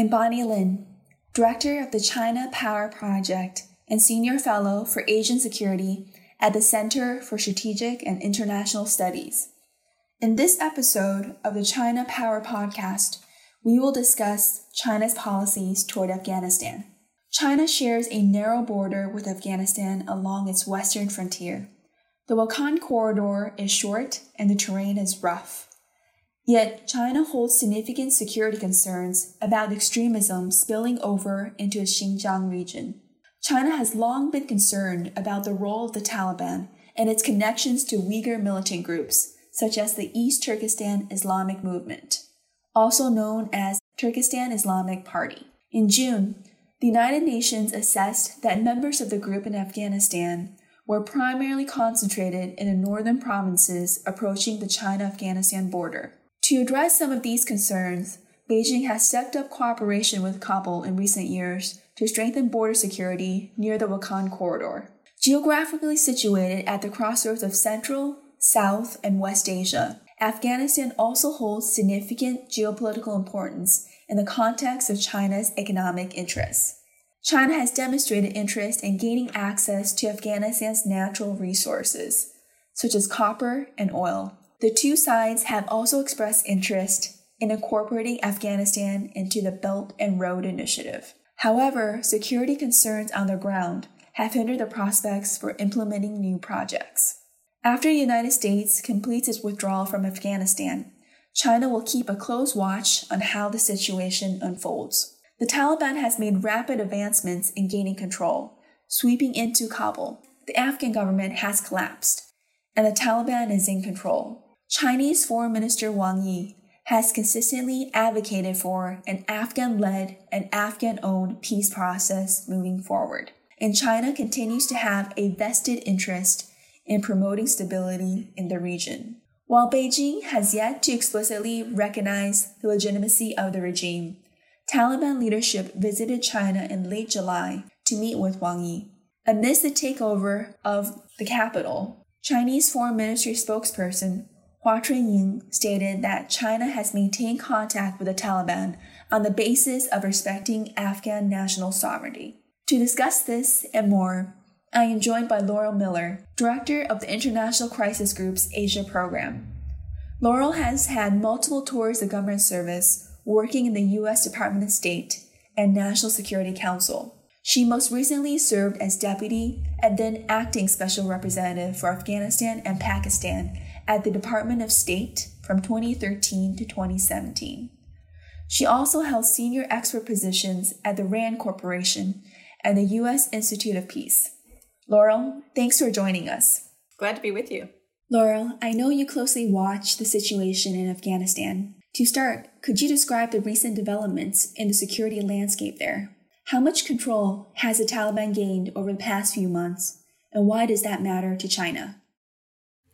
I'm Bonnie Lin, Director of the China Power Project and Senior Fellow for Asian Security at the Center for Strategic and International Studies. In this episode of the China Power Podcast, we will discuss China's policies toward Afghanistan. China shares a narrow border with Afghanistan along its western frontier. The Wakhan corridor is short and the terrain is rough. Yet, China holds significant security concerns about extremism spilling over into the Xinjiang region. China has long been concerned about the role of the Taliban and its connections to Uyghur militant groups, such as the East Turkestan Islamic Movement, also known as Turkestan Islamic Party. In June, the United Nations assessed that members of the group in Afghanistan were primarily concentrated in the northern provinces approaching the China Afghanistan border. To address some of these concerns, Beijing has stepped up cooperation with Kabul in recent years to strengthen border security near the Wakhan corridor. Geographically situated at the crossroads of Central, South, and West Asia, Afghanistan also holds significant geopolitical importance in the context of China's economic interests. China has demonstrated interest in gaining access to Afghanistan's natural resources, such as copper and oil, the two sides have also expressed interest in incorporating Afghanistan into the Belt and Road Initiative. However, security concerns on the ground have hindered the prospects for implementing new projects. After the United States completes its withdrawal from Afghanistan, China will keep a close watch on how the situation unfolds. The Taliban has made rapid advancements in gaining control, sweeping into Kabul. The Afghan government has collapsed, and the Taliban is in control. Chinese Foreign Minister Wang Yi has consistently advocated for an Afghan led and Afghan owned peace process moving forward. And China continues to have a vested interest in promoting stability in the region. While Beijing has yet to explicitly recognize the legitimacy of the regime, Taliban leadership visited China in late July to meet with Wang Yi. Amidst the takeover of the capital, Chinese Foreign Ministry spokesperson Hua Chunying stated that China has maintained contact with the Taliban on the basis of respecting Afghan national sovereignty. To discuss this and more, I am joined by Laurel Miller, Director of the International Crisis Group's Asia Program. Laurel has had multiple tours of government service working in the U.S. Department of State and National Security Council. She most recently served as deputy and then acting special representative for Afghanistan and Pakistan at the Department of State from 2013 to 2017. She also held senior expert positions at the RAND Corporation and the U.S. Institute of Peace. Laurel, thanks for joining us. Glad to be with you. Laurel, I know you closely watch the situation in Afghanistan. To start, could you describe the recent developments in the security landscape there? How much control has the Taliban gained over the past few months, and why does that matter to China?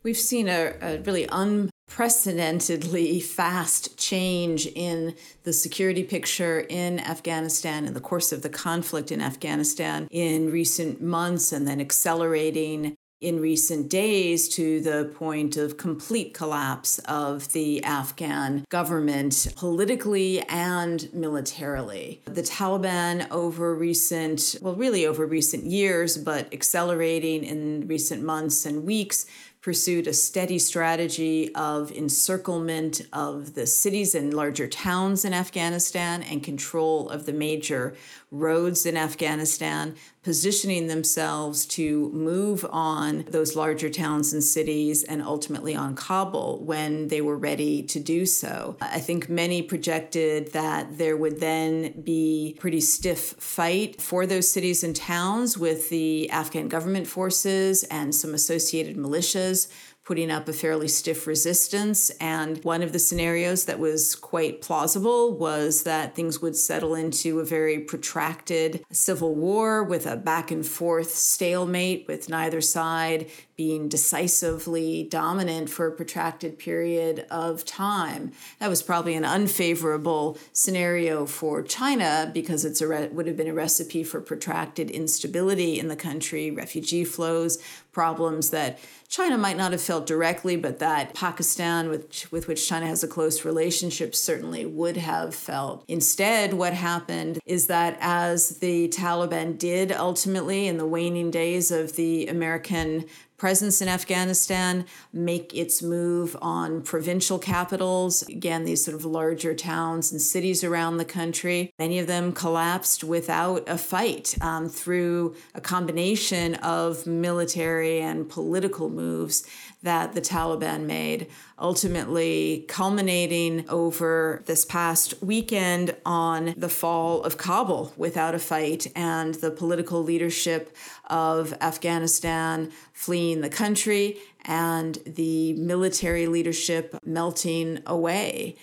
We've seen a, a really unprecedentedly fast change in the security picture in Afghanistan in the course of the conflict in Afghanistan in recent months and then accelerating in recent days to the point of complete collapse of the Afghan government politically and militarily. The Taliban, over recent, well, really over recent years, but accelerating in recent months and weeks, pursued a steady strategy of encirclement of the cities and larger towns in Afghanistan and control of the major roads in Afghanistan, positioning themselves to move on those larger towns and cities and ultimately on Kabul when they were ready to do so. I think many projected that there would then be pretty stiff fight for those cities and towns with the Afghan government forces and some associated militias putting up a fairly stiff resistance. And one of the scenarios that was quite plausible was that things would settle into a very protracted civil war with a back and forth stalemate, with neither side being decisively dominant for a protracted period of time. That was probably an unfavorable scenario for China because it re- would have been a recipe for protracted instability in the country, refugee flows, problems that China might not have felt felt directly, but that Pakistan, with, with which China has a close relationship, certainly would have felt. Instead, what happened is that as the Taliban did ultimately in the waning days of the American presence in Afghanistan, make its move on provincial capitals, again, these sort of larger towns and cities around the country. Many of them collapsed without a fight um, through a combination of military and political moves that the Taliban made, ultimately culminating over this past weekend on the fall of Kabul without a fight and the political leadership of Afghanistan fleeing the country and the military leadership melting away.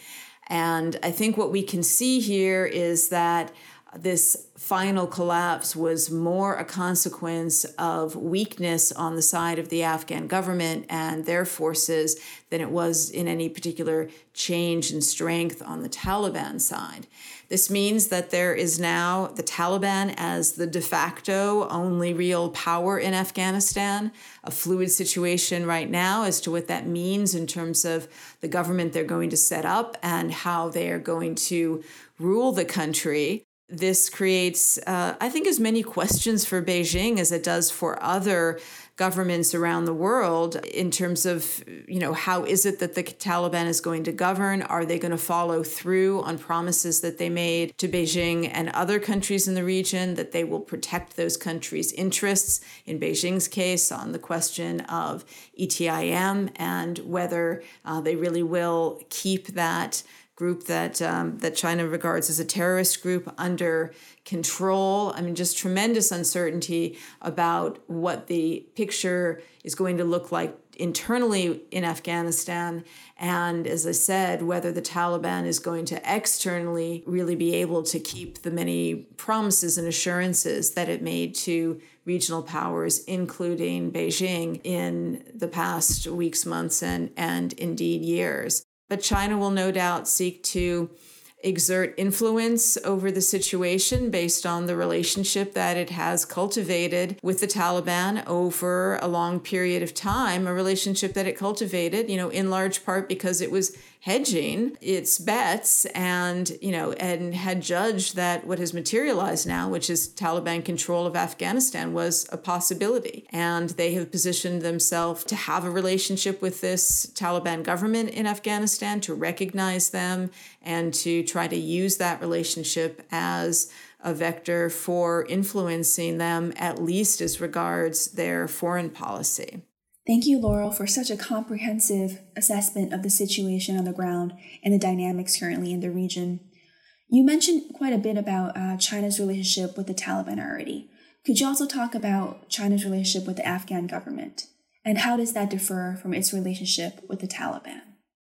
And I think what we can see here is that this final collapse was more a consequence of weakness on the side of the Afghan government and their forces than it was in any particular change in strength on the Taliban side. This means that there is now the Taliban as the de facto only real power in Afghanistan, a fluid situation right now as to what that means in terms of the government they're going to set up and how they are going to rule the country this creates, uh, I think, as many questions for Beijing as it does for other governments around the world in terms of, you know, how is it that the Taliban is going to govern? Are they going to follow through on promises that they made to Beijing and other countries in the region that they will protect those countries' interests? In Beijing's case, on the question of ETIM and whether uh, they really will keep that group that um, that China regards as a terrorist group under control. I mean, just tremendous uncertainty about what the picture is going to look like internally in Afghanistan, and as I said, whether the Taliban is going to externally really be able to keep the many promises and assurances that it made to regional powers, including Beijing, in the past weeks, months, and, and indeed years. But China will no doubt seek to exert influence over the situation based on the relationship that it has cultivated with the Taliban over a long period of time, a relationship that it cultivated, you know, in large part because it was hedging its bets and you know and had judged that what has materialized now which is Taliban control of Afghanistan was a possibility and they have positioned themselves to have a relationship with this Taliban government in Afghanistan to recognize them and to try to use that relationship as a vector for influencing them at least as regards their foreign policy. Thank you, Laurel, for such a comprehensive assessment of the situation on the ground and the dynamics currently in the region. You mentioned quite a bit about uh, China's relationship with the Taliban already. Could you also talk about China's relationship with the Afghan government? And how does that differ from its relationship with the Taliban?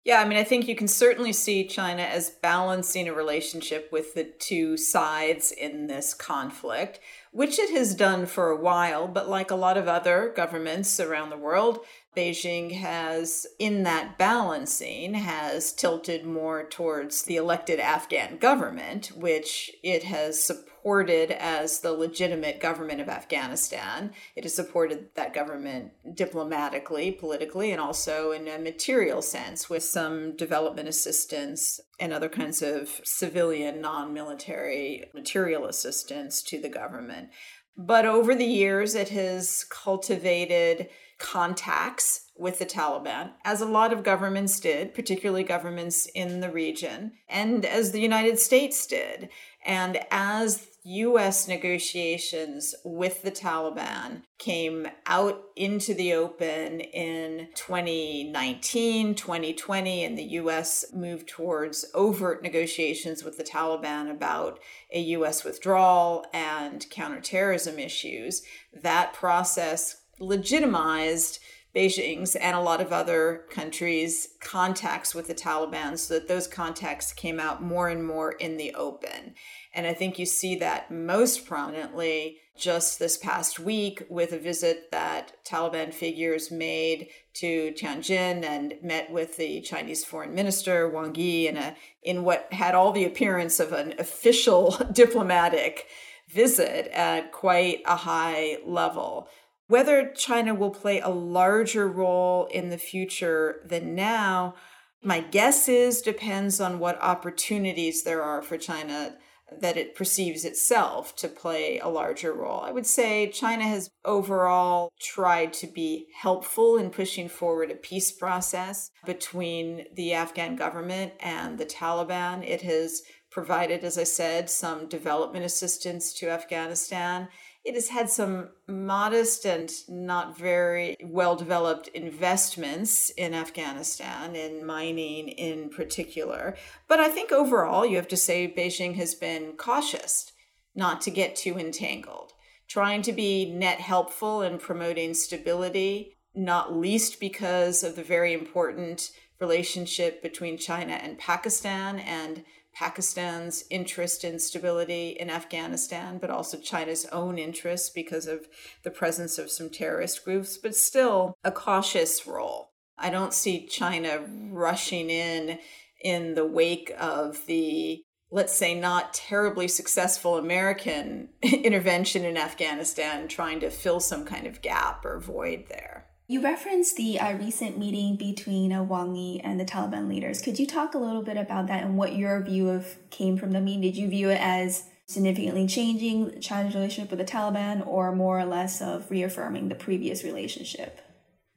Yeah, I mean, I think you can certainly see China as balancing a relationship with the two sides in this conflict, which it has done for a while. But like a lot of other governments around the world, Beijing has, in that balancing, has tilted more towards the elected Afghan government, which it has supported as the legitimate government of Afghanistan. It has supported that government diplomatically, politically, and also in a material sense with some development assistance and other kinds of civilian, non military material assistance to the government. But over the years, it has cultivated contacts with the Taliban, as a lot of governments did, particularly governments in the region, and as the United States did. And as US negotiations with the Taliban came out into the open in 2019, 2020, and the US moved towards overt negotiations with the Taliban about a US withdrawal and counterterrorism issues. That process legitimized Beijing's and a lot of other countries' contacts with the Taliban so that those contacts came out more and more in the open. And I think you see that most prominently just this past week with a visit that Taliban figures made to Tianjin and met with the Chinese foreign minister Wang Yi in a in what had all the appearance of an official diplomatic visit at quite a high level. Whether China will play a larger role in the future than now, my guess is depends on what opportunities there are for China that it perceives itself to play a larger role. I would say China has overall tried to be helpful in pushing forward a peace process between the Afghan government and the Taliban. It has provided, as I said, some development assistance to Afghanistan. It has had some modest and not very well developed investments in Afghanistan, in mining in particular. But I think overall, you have to say Beijing has been cautious not to get too entangled, trying to be net helpful in promoting stability, not least because of the very important relationship between China and Pakistan and Pakistan's interest in stability in Afghanistan, but also China's own interests because of the presence of some terrorist groups, but still a cautious role. I don't see China rushing in in the wake of the, let's say, not terribly successful American intervention in Afghanistan, trying to fill some kind of gap or void there. You referenced the uh, recent meeting between uh, Wang Yi and the Taliban leaders. Could you talk a little bit about that and what your view of came from the meeting? Did you view it as significantly changing China's relationship with the Taliban or more or less of reaffirming the previous relationship?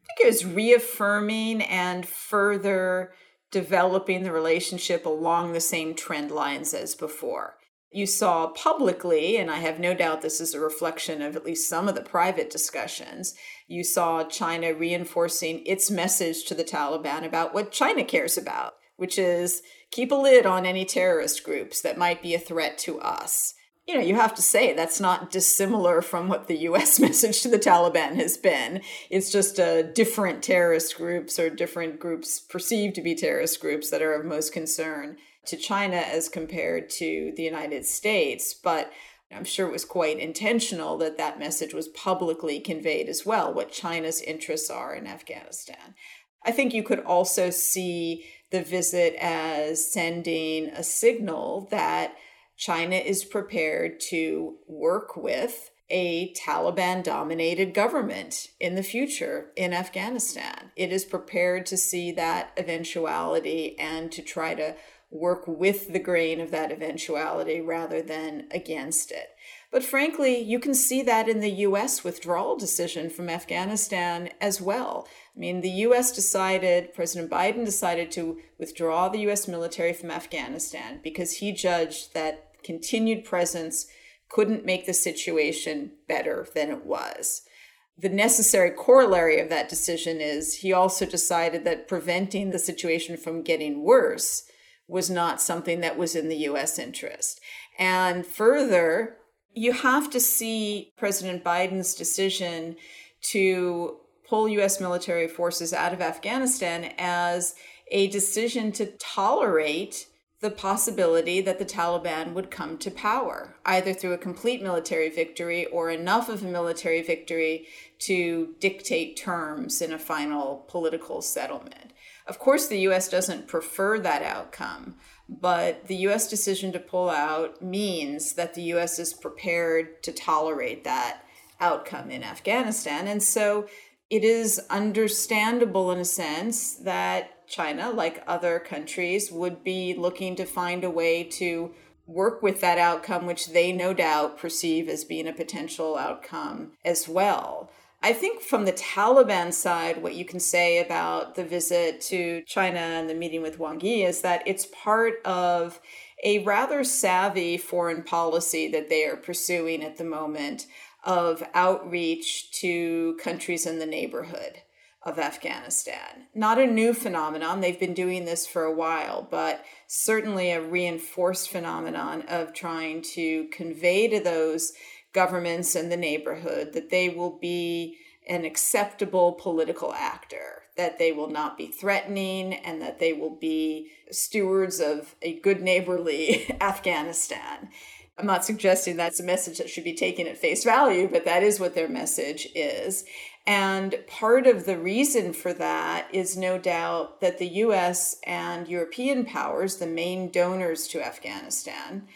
I think it was reaffirming and further developing the relationship along the same trend lines as before you saw publicly, and I have no doubt this is a reflection of at least some of the private discussions, you saw China reinforcing its message to the Taliban about what China cares about, which is keep a lid on any terrorist groups that might be a threat to us. You know, you have to say that's not dissimilar from what the US message to the Taliban has been. It's just uh, different terrorist groups or different groups perceived to be terrorist groups that are of most concern to China as compared to the United States. But I'm sure it was quite intentional that that message was publicly conveyed as well, what China's interests are in Afghanistan. I think you could also see the visit as sending a signal that China is prepared to work with a Taliban dominated government in the future in Afghanistan. It is prepared to see that eventuality and to try to work with the grain of that eventuality rather than against it. But frankly, you can see that in the US withdrawal decision from Afghanistan as well. I mean, the US decided, President Biden decided to withdraw the US military from Afghanistan because he judged that continued presence couldn't make the situation better than it was. The necessary corollary of that decision is he also decided that preventing the situation from getting worse was not something that was in the US interest. And further, you have to see President Biden's decision to pull US military forces out of Afghanistan as a decision to tolerate the possibility that the Taliban would come to power, either through a complete military victory or enough of a military victory to dictate terms in a final political settlement. Of course, the US doesn't prefer that outcome, but the US decision to pull out means that the US is prepared to tolerate that outcome in Afghanistan. And so it is understandable in a sense that China, like other countries, would be looking to find a way to work with that outcome, which they no doubt perceive as being a potential outcome as well. I think from the Taliban side, what you can say about the visit to China and the meeting with Wang Yi is that it's part of a rather savvy foreign policy that they are pursuing at the moment of outreach to countries in the neighborhood of Afghanistan. Not a new phenomenon, they've been doing this for a while, but certainly a reinforced phenomenon of trying to convey to those governments and the neighborhood that they will be an acceptable political actor, that they will not be threatening, and that they will be stewards of a good neighborly Afghanistan. I'm not suggesting that's a message that should be taken at face value, but that is what their message is. And part of the reason for that is no doubt that the US and European powers, the main donors to Afghanistan,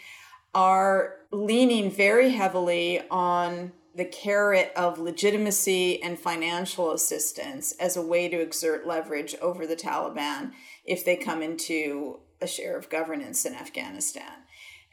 are leaning very heavily on the carrot of legitimacy and financial assistance as a way to exert leverage over the Taliban if they come into a share of governance in Afghanistan.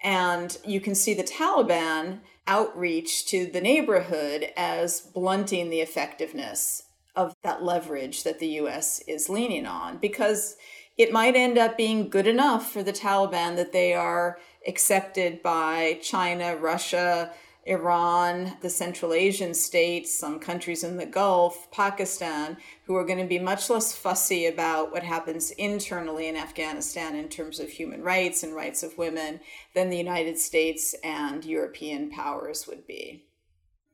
And you can see the Taliban outreach to the neighborhood as blunting the effectiveness of that leverage that the US is leaning on because it might end up being good enough for the Taliban that they are accepted by China, Russia, Iran, the Central Asian states, some countries in the Gulf, Pakistan, who are going to be much less fussy about what happens internally in Afghanistan in terms of human rights and rights of women than the United States and European powers would be.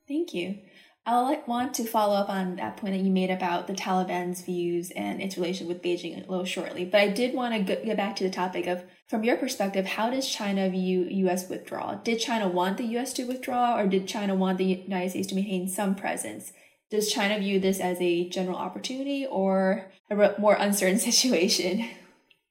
Thank you. I want to follow up on that point that you made about the Taliban's views and its relation with Beijing a little shortly. But I did want to get back to the topic of, from your perspective, how does China view U.S. withdrawal? Did China want the U.S. to withdraw, or did China want the United States to maintain some presence? Does China view this as a general opportunity or a more uncertain situation?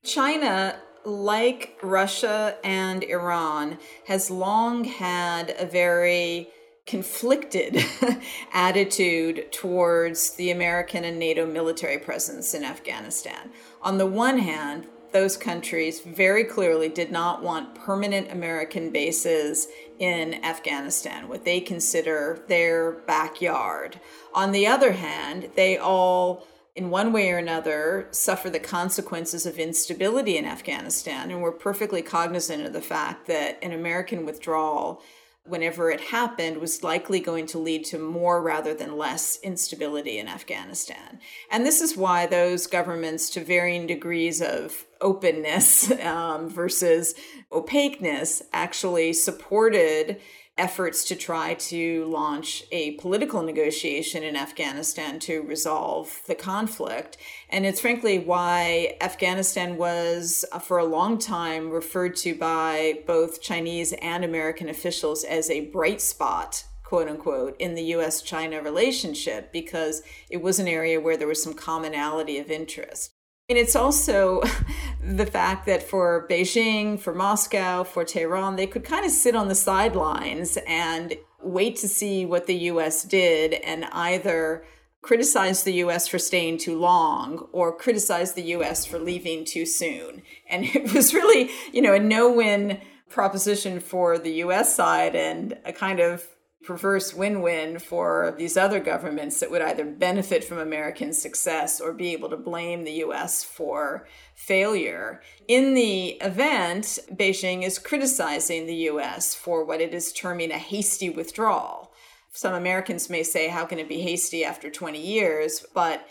China like Russia and Iran, has long had a very conflicted attitude towards the American and NATO military presence in Afghanistan. On the one hand, those countries very clearly did not want permanent American bases in Afghanistan, what they consider their backyard. On the other hand, they all, in one way or another, suffer the consequences of instability in Afghanistan and were perfectly cognizant of the fact that an American withdrawal whenever it happened was likely going to lead to more rather than less instability in Afghanistan. And this is why those governments, to varying degrees of openness um, versus opaqueness, actually supported efforts to try to launch a political negotiation in Afghanistan to resolve the conflict. And it's frankly why Afghanistan was, uh, for a long time, referred to by both Chinese and American officials as a bright spot quote unquote, in the US China relationship because it was an area where there was some commonality of interest. And it's also the fact that for Beijing, for Moscow, for Tehran, they could kind of sit on the sidelines and wait to see what the US did and either criticize the US for staying too long or criticize the US for leaving too soon. And it was really, you know, a no win proposition for the US side and a kind of perverse win win for these other governments that would either benefit from American success or be able to blame the US for failure. In the event, Beijing is criticizing the US for what it is terming a hasty withdrawal. Some Americans may say, how can it be hasty after 20 years? But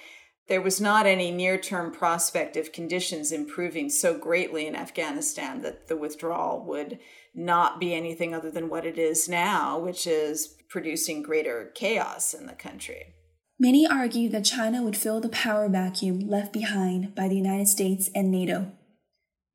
there was not any near term prospect of conditions improving so greatly in Afghanistan that the withdrawal would not be anything other than what it is now, which is producing greater chaos in the country. Many argue that China would fill the power vacuum left behind by the United States and NATO.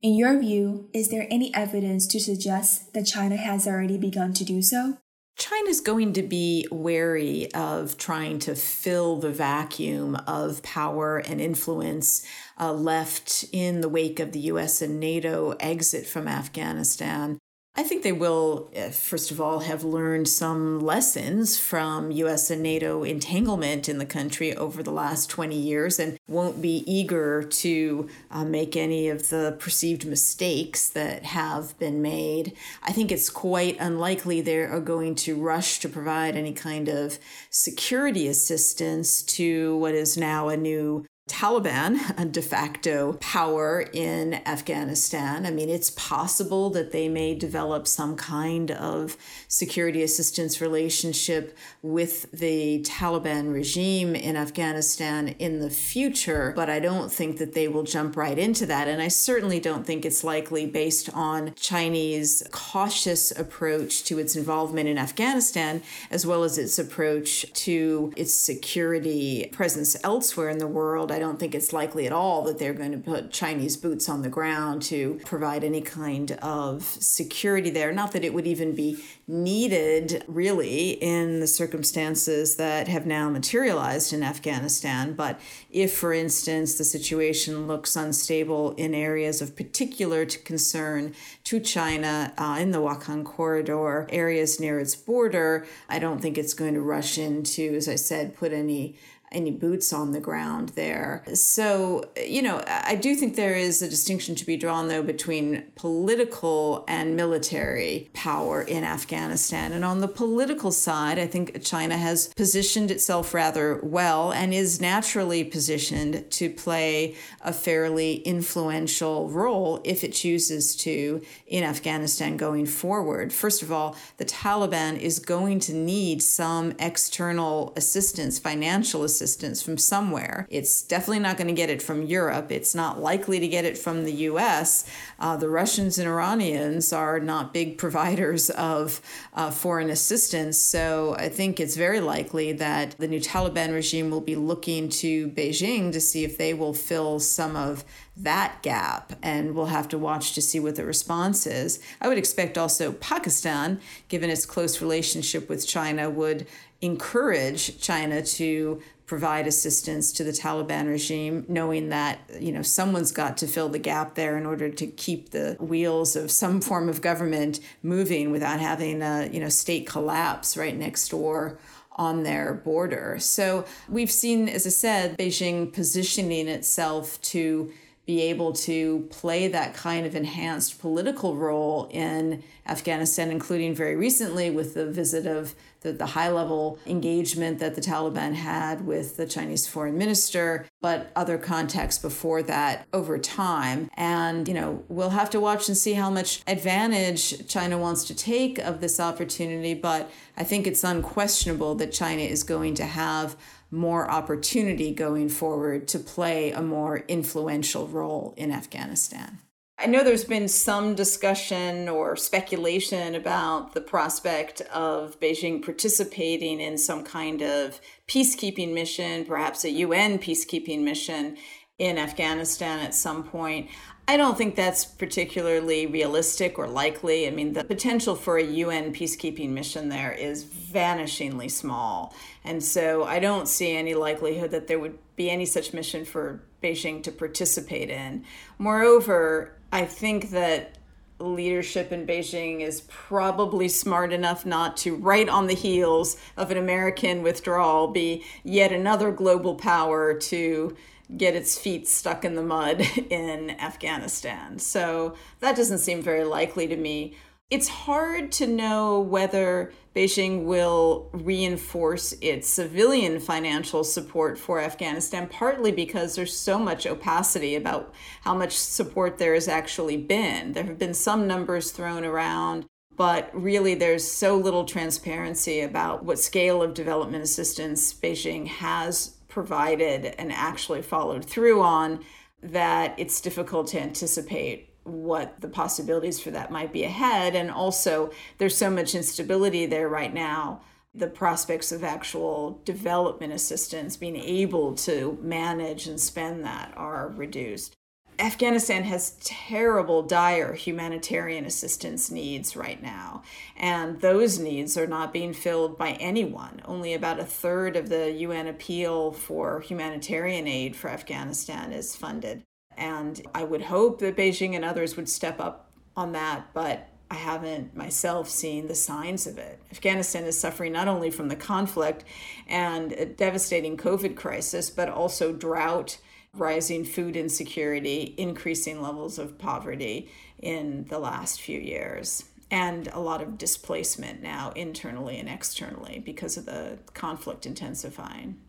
In your view, is there any evidence to suggest that China has already begun to do so? China's going to be wary of trying to fill the vacuum of power and influence uh, left in the wake of the US and NATO exit from Afghanistan. I think they will, uh, first of all, have learned some lessons from US and NATO entanglement in the country over the last 20 years and won't be eager to uh, make any of the perceived mistakes that have been made. I think it's quite unlikely they are going to rush to provide any kind of security assistance to what is now a new Taliban, a de facto power in Afghanistan. I mean, it's possible that they may develop some kind of security assistance relationship with the Taliban regime in Afghanistan in the future, but I don't think that they will jump right into that. And I certainly don't think it's likely based on Chinese cautious approach to its involvement in Afghanistan, as well as its approach to its security presence elsewhere in the world. I don't think it's likely at all that they're going to put Chinese boots on the ground to provide any kind of security there. Not that it would even be needed, really, in the circumstances that have now materialized in Afghanistan. But if, for instance, the situation looks unstable in areas of particular concern to China uh, in the Wakhan corridor, areas near its border, I don't think it's going to rush into, as I said, put any any boots on the ground there. So, you know, I do think there is a distinction to be drawn, though, between political and military power in Afghanistan. And on the political side, I think China has positioned itself rather well and is naturally positioned to play a fairly influential role if it chooses to in Afghanistan going forward. First of all, the Taliban is going to need some external assistance, financial assistance assistance from somewhere. It's definitely not going to get it from Europe. It's not likely to get it from the US. Uh, the Russians and Iranians are not big providers of uh, foreign assistance. So I think it's very likely that the new Taliban regime will be looking to Beijing to see if they will fill some of that gap and we'll have to watch to see what the response is. I would expect also Pakistan, given its close relationship with China, would encourage China to provide assistance to the Taliban regime, knowing that you know someone's got to fill the gap there in order to keep the wheels of some form of government moving without having a you know state collapse right next door on their border. So we've seen, as I said, Beijing positioning itself to be able to play that kind of enhanced political role in Afghanistan, including very recently with the visit of the, the high level engagement that the Taliban had with the Chinese foreign minister, but other contexts before that over time. And, you know, we'll have to watch and see how much advantage China wants to take of this opportunity. But I think it's unquestionable that China is going to have more opportunity going forward to play a more influential role in Afghanistan. I know there's been some discussion or speculation about the prospect of Beijing participating in some kind of peacekeeping mission, perhaps a UN peacekeeping mission in Afghanistan at some point. I don't think that's particularly realistic or likely. I mean, the potential for a UN peacekeeping mission there is vanishingly small. And so I don't see any likelihood that there would be any such mission for Beijing to participate in. Moreover, I think that leadership in Beijing is probably smart enough not to, right on the heels of an American withdrawal, be yet another global power to get its feet stuck in the mud in Afghanistan. So that doesn't seem very likely to me. It's hard to know whether Beijing will reinforce its civilian financial support for Afghanistan, partly because there's so much opacity about how much support there has actually been. There have been some numbers thrown around, but really there's so little transparency about what scale of development assistance Beijing has provided and actually followed through on that it's difficult to anticipate what the possibilities for that might be ahead. And also, there's so much instability there right now. The prospects of actual development assistance, being able to manage and spend that, are reduced. Afghanistan has terrible, dire humanitarian assistance needs right now, and those needs are not being filled by anyone. Only about a third of the UN appeal for humanitarian aid for Afghanistan is funded. And I would hope that Beijing and others would step up on that, but I haven't myself seen the signs of it. Afghanistan is suffering not only from the conflict and a devastating COVID crisis, but also drought rising food insecurity, increasing levels of poverty in the last few years, and a lot of displacement now internally and externally because of the conflict intensifying.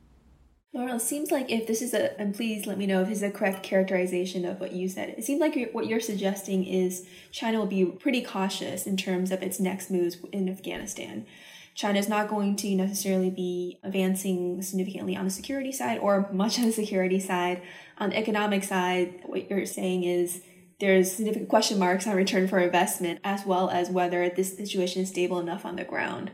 Laurel, it seems like if this is a, and please let me know if this is a correct characterization of what you said. It seems like what you're suggesting is China will be pretty cautious in terms of its next moves in Afghanistan. China is not going to necessarily be advancing significantly on the security side or much on the security side. On the economic side, what you're saying is there's significant question marks on return for investment, as well as whether this situation is stable enough on the ground.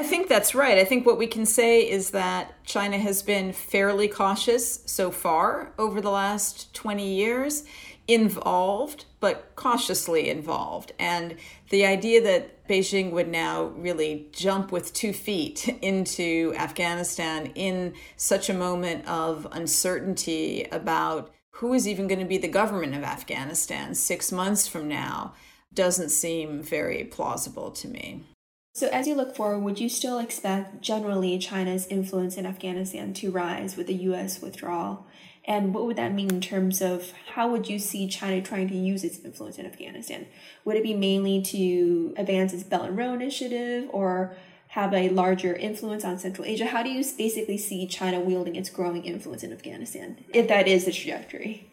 I think that's right. I think what we can say is that China has been fairly cautious so far over the last 20 years, involved, but cautiously involved. And the idea that Beijing would now really jump with two feet into Afghanistan in such a moment of uncertainty about who is even going to be the government of Afghanistan six months from now doesn't seem very plausible to me. So, as you look forward, would you still expect generally China's influence in Afghanistan to rise with the U.S. withdrawal? And what would that mean in terms of how would you see China trying to use its influence in Afghanistan? Would it be mainly to advance its Belt and Road Initiative or have a larger influence on Central Asia? How do you basically see China wielding its growing influence in Afghanistan, if that is the trajectory?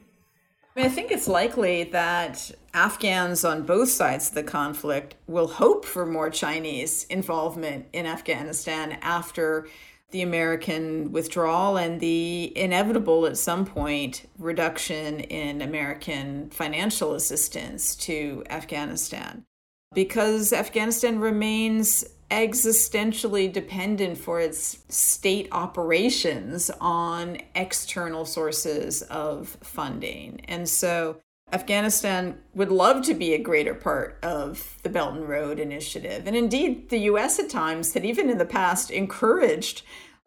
I, mean, I think it's likely that Afghans on both sides of the conflict will hope for more Chinese involvement in Afghanistan after the American withdrawal and the inevitable, at some point, reduction in American financial assistance to Afghanistan. Because Afghanistan remains existentially dependent for its state operations on external sources of funding. And so Afghanistan would love to be a greater part of the Belt and Road Initiative. And indeed, the US at times had even in the past encouraged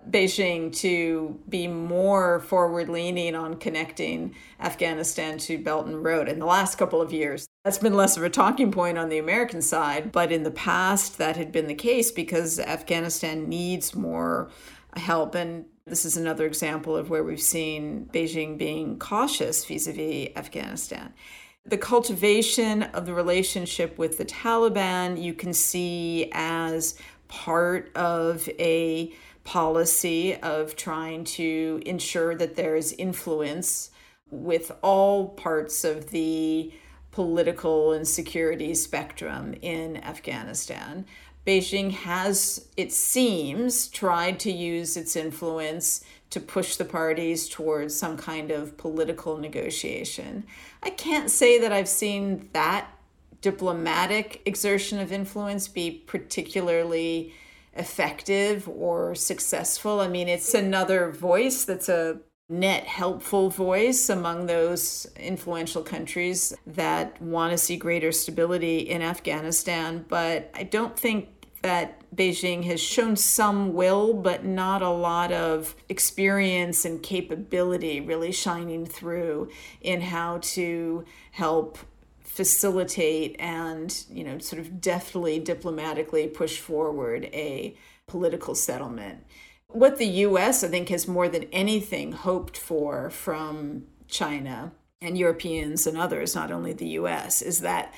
Beijing to be more forward leaning on connecting Afghanistan to Belt and Road in the last couple of years. That's been less of a talking point on the American side, but in the past, that had been the case because Afghanistan needs more help. And this is another example of where we've seen Beijing being cautious vis a vis Afghanistan. The cultivation of the relationship with the Taliban, you can see as part of a policy of trying to ensure that there is influence with all parts of the political and security spectrum in Afghanistan. Beijing has, it seems, tried to use its influence to push the parties towards some kind of political negotiation. I can't say that I've seen that diplomatic exertion of influence be particularly effective or successful. I mean, it's another voice that's a net helpful voice among those influential countries that want to see greater stability in Afghanistan. But I don't think that Beijing has shown some will, but not a lot of experience and capability really shining through in how to help facilitate and you know sort of deftly diplomatically push forward a political settlement. What the US I think has more than anything hoped for from China and Europeans and others not only the US is that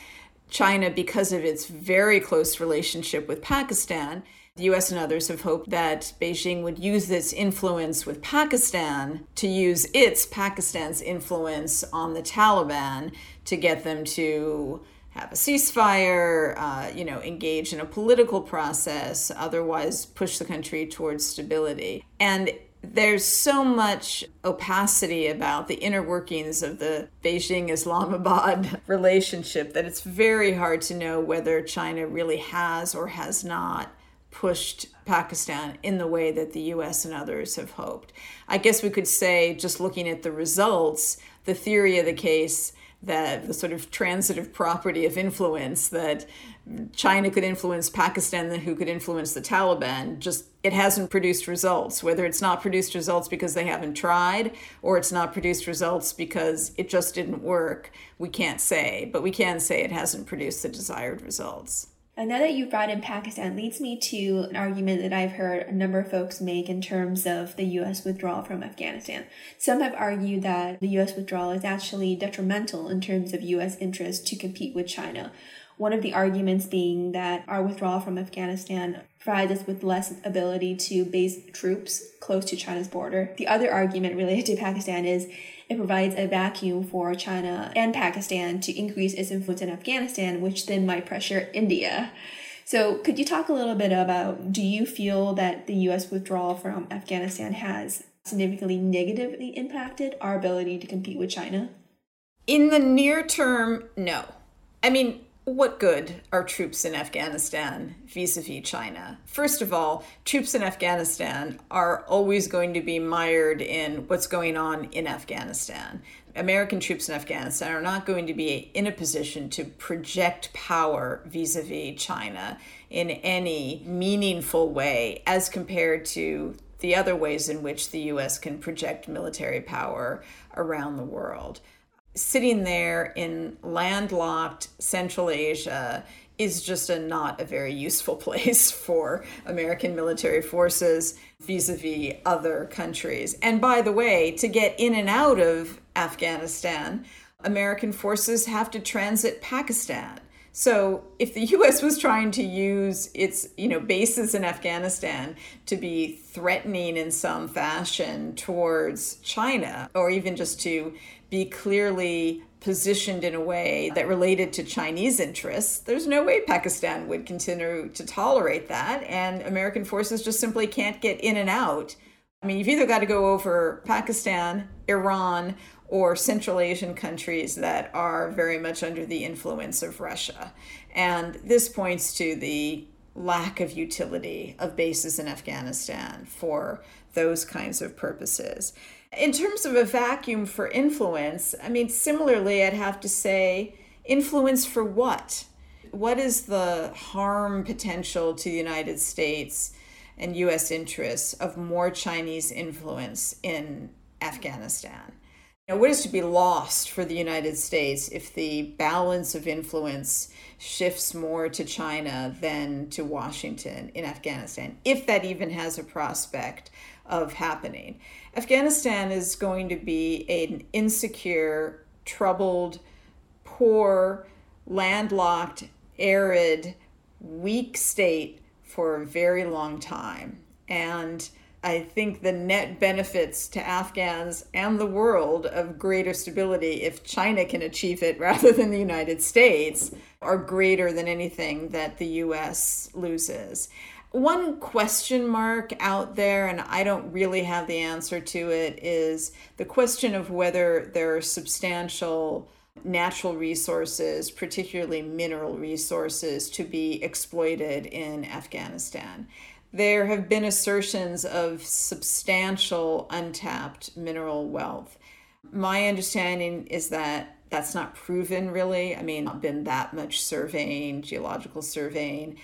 China because of its very close relationship with Pakistan the US and others have hoped that Beijing would use this influence with Pakistan to use its Pakistan's influence on the Taliban to get them to have a ceasefire, uh, you know, engage in a political process, otherwise push the country towards stability. And there's so much opacity about the inner workings of the Beijing Islamabad relationship that it's very hard to know whether China really has or has not pushed Pakistan in the way that the US and others have hoped. I guess we could say, just looking at the results, the theory of the case that the sort of transitive property of influence that China could influence Pakistan, who could influence the Taliban, just it hasn't produced results. Whether it's not produced results because they haven't tried, or it's not produced results because it just didn't work, we can't say. But we can say it hasn't produced the desired results. Now that you've brought in Pakistan leads me to an argument that I've heard a number of folks make in terms of the U.S. withdrawal from Afghanistan. Some have argued that the U.S. withdrawal is actually detrimental in terms of U.S. interest to compete with China. One of the arguments being that our withdrawal from Afghanistan provides us with less ability to base troops close to China's border. The other argument related to Pakistan is it provides a vacuum for China and Pakistan to increase its influence in Afghanistan, which then might pressure India. So, could you talk a little bit about do you feel that the US withdrawal from Afghanistan has significantly negatively impacted our ability to compete with China? In the near term, no. I mean, what good are troops in Afghanistan vis a vis China? First of all, troops in Afghanistan are always going to be mired in what's going on in Afghanistan. American troops in Afghanistan are not going to be in a position to project power vis a vis China in any meaningful way as compared to the other ways in which the US can project military power around the world sitting there in landlocked Central Asia is just a not a very useful place for American military forces vis-a-vis other countries. And by the way, to get in and out of Afghanistan, American forces have to transit Pakistan. So if the US was trying to use its, you know, bases in Afghanistan to be threatening in some fashion towards China or even just to be clearly positioned in a way that related to Chinese interests, there's no way Pakistan would continue to tolerate that. And American forces just simply can't get in and out. I mean, you've either got to go over Pakistan, Iran, or Central Asian countries that are very much under the influence of Russia. And this points to the lack of utility of bases in Afghanistan for those kinds of purposes. In terms of a vacuum for influence, I mean, similarly, I'd have to say influence for what? What is the harm potential to the United States and US interests of more Chinese influence in Afghanistan? Now, what is to be lost for the United States if the balance of influence shifts more to China than to Washington in Afghanistan, if that even has a prospect of happening? Afghanistan is going to be an insecure, troubled, poor, landlocked, arid, weak state for a very long time. And I think the net benefits to Afghans and the world of greater stability, if China can achieve it rather than the United States, are greater than anything that the US loses. One question mark out there, and I don't really have the answer to it, is the question of whether there are substantial natural resources, particularly mineral resources, to be exploited in Afghanistan. There have been assertions of substantial untapped mineral wealth. My understanding is that that's not proven really. I mean, not been that much surveying, geological surveying.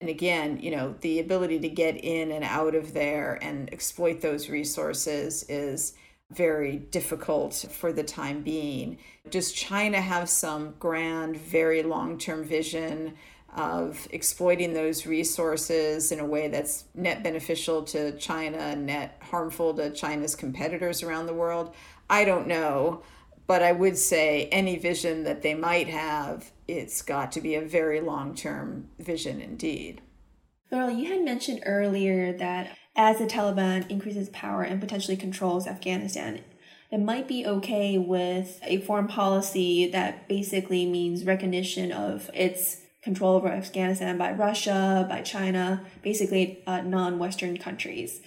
And again, you know, the ability to get in and out of there and exploit those resources is very difficult for the time being. Does China have some grand, very long term vision of exploiting those resources in a way that's net beneficial to China net harmful to China's competitors around the world? I don't know. But I would say any vision that they might have, it's got to be a very long term vision indeed. Laurel, you had mentioned earlier that as the Taliban increases power and potentially controls Afghanistan, it might be okay with a foreign policy that basically means recognition of its control over Afghanistan by Russia, by China, basically uh, non Western countries.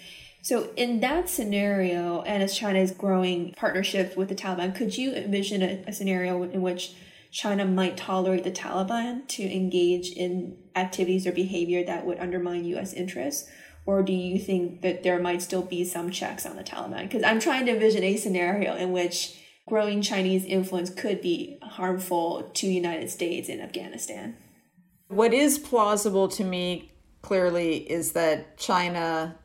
So, in that scenario, and as China is growing partnership with the Taliban, could you envision a, a scenario in which China might tolerate the Taliban to engage in activities or behavior that would undermine U.S. interests? Or do you think that there might still be some checks on the Taliban? Because I'm trying to envision a scenario in which growing Chinese influence could be harmful to United States in Afghanistan. What is plausible to me clearly is that China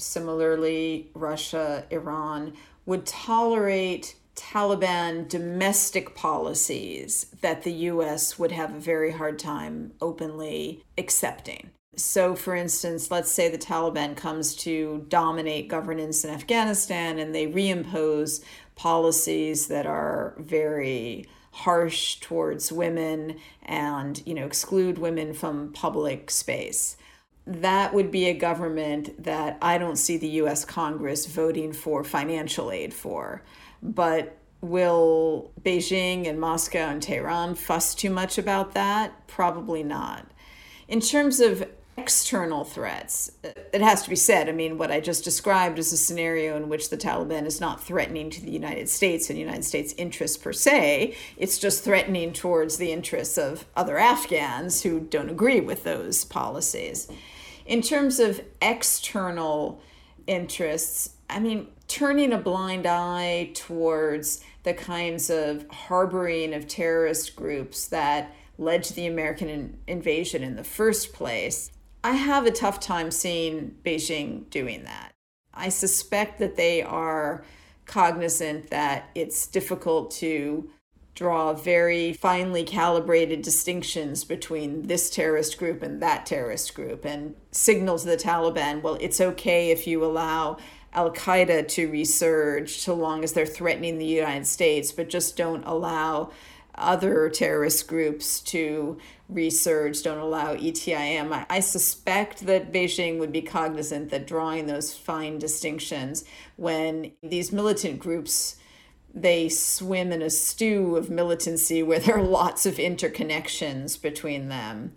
similarly Russia, Iran, would tolerate Taliban domestic policies that the US would have a very hard time openly accepting. So, for instance, let's say the Taliban comes to dominate governance in Afghanistan and they reimpose policies that are very harsh towards women and you know exclude women from public space that would be a government that I don't see the US Congress voting for financial aid for. But will Beijing and Moscow and Tehran fuss too much about that? Probably not. In terms of external threats. Uh, it has to be said. I mean, what I just described is a scenario in which the Taliban is not threatening to the United States and United States interests per se. It's just threatening towards the interests of other Afghans who don't agree with those policies. In terms of external interests, I mean, turning a blind eye towards the kinds of harboring of terrorist groups that led to the American invasion in the first place I have a tough time seeing Beijing doing that. I suspect that they are cognizant that it's difficult to draw very finely calibrated distinctions between this terrorist group and that terrorist group and signal to the Taliban, well, it's okay if you allow Al Qaeda to resurge so long as they're threatening the United States, but just don't allow other terrorist groups to resurge, don't allow ETIM. I, I, suspect that Beijing would be cognizant that drawing those fine distinctions when these militant groups they swim in a stew of militancy where there are lots of interconnections between them.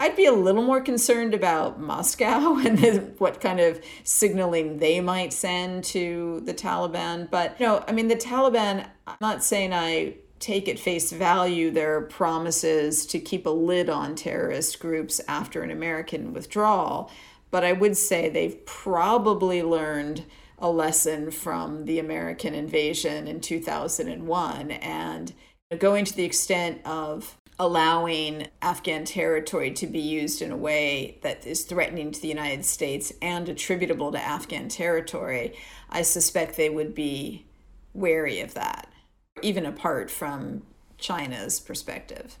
I'd be a little more concerned about Moscow and what kind of signaling they might send to the Taliban. But, you know, I mean, the Taliban, I'm not saying I take at face value their promises to keep a lid on terrorist groups after an American withdrawal, but I would say they've probably learned a lesson from the American invasion in 2001 and going to the extent of allowing Afghan territory to be used in a way that is threatening to the United States and attributable to Afghan territory, I suspect they would be wary of that even apart from China's perspective.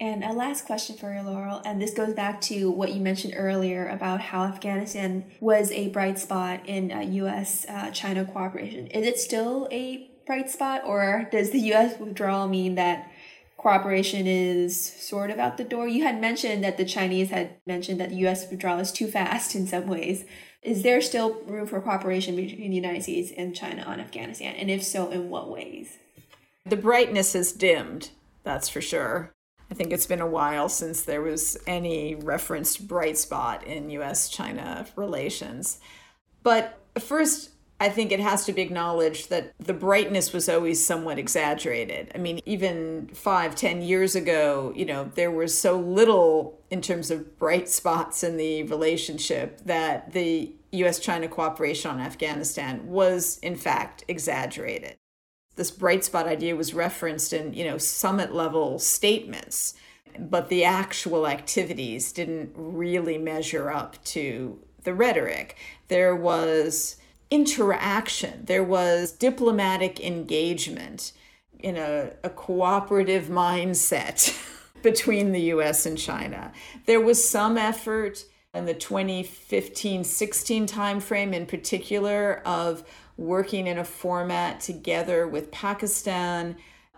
And a last question for you, Laurel, and this goes back to what you mentioned earlier about how Afghanistan was a bright spot in uh, U.S. Uh, China cooperation. Is it still a bright spot, or does the U.S. withdrawal mean that cooperation is sort of out the door? You had mentioned that the Chinese had mentioned that the U.S. withdrawal is too fast in some ways. Is there still room for cooperation between the United States and China on Afghanistan? And if so, in what ways? The brightness has dimmed, that's for sure. I think it's been a while since there was any referenced bright spot in US China relations. But first, I think it has to be acknowledged that the brightness was always somewhat exaggerated. I mean, even five, ten years ago, you know, there was so little in terms of bright spots in the relationship that the US China cooperation on Afghanistan was, in fact, exaggerated this bright spot idea was referenced in you know summit level statements but the actual activities didn't really measure up to the rhetoric. There was interaction. There was diplomatic engagement in a, a cooperative mindset between the us and china. There was some effort in the 2015 16 timeframe in particular of working in a format together with Pakistan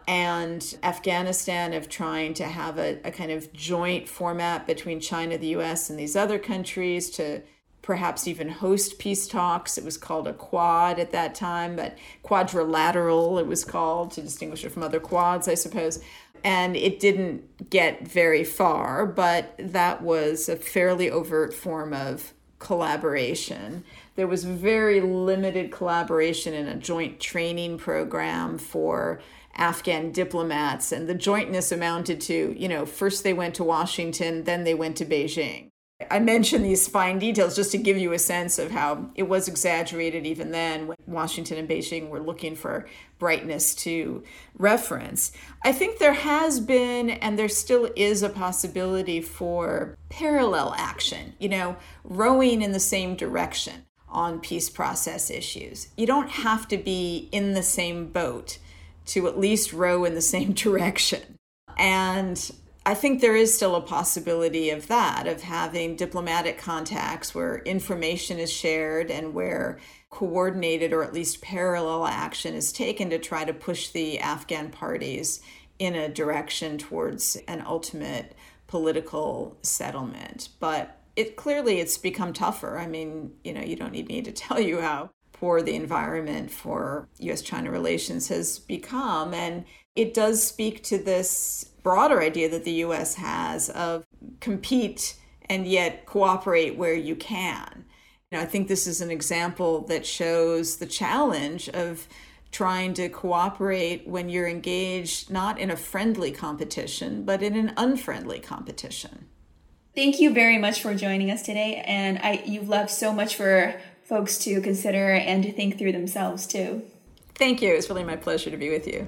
and Afghanistan of trying to have a, a kind of joint format between China, the US, and these other countries to perhaps even host peace talks. It was called a quad at that time, but quadrilateral it was called to distinguish it from other quads, I suppose. And it didn't get very far, but that was a fairly overt form of collaboration. There was very limited collaboration in a joint training program for Afghan diplomats, and the jointness amounted to, you know, first they went to Washington, then they went to Beijing. I mention these fine details just to give you a sense of how it was exaggerated even then when Washington and Beijing were looking for brightness to reference. I think there has been and there still is a possibility for parallel action, you know, rowing in the same direction on peace process issues. You don't have to be in the same boat to at least row in the same direction. And I think there is still a possibility of that, of having diplomatic contacts where information is shared and where coordinated or at least parallel action is taken to try to push the Afghan parties in a direction towards an ultimate political settlement. But it clearly it's become tougher. I mean, you know, you don't need me to tell you how poor the environment for US China relations has become and it does speak to this broader idea that the US has of compete and yet cooperate where you can. You know, I think this is an example that shows the challenge of trying to cooperate when you're engaged not in a friendly competition, but in an unfriendly competition. Thank you very much for joining us today. And I, you've left so much for folks to consider and to think through themselves, too. Thank you. It's really my pleasure to be with you.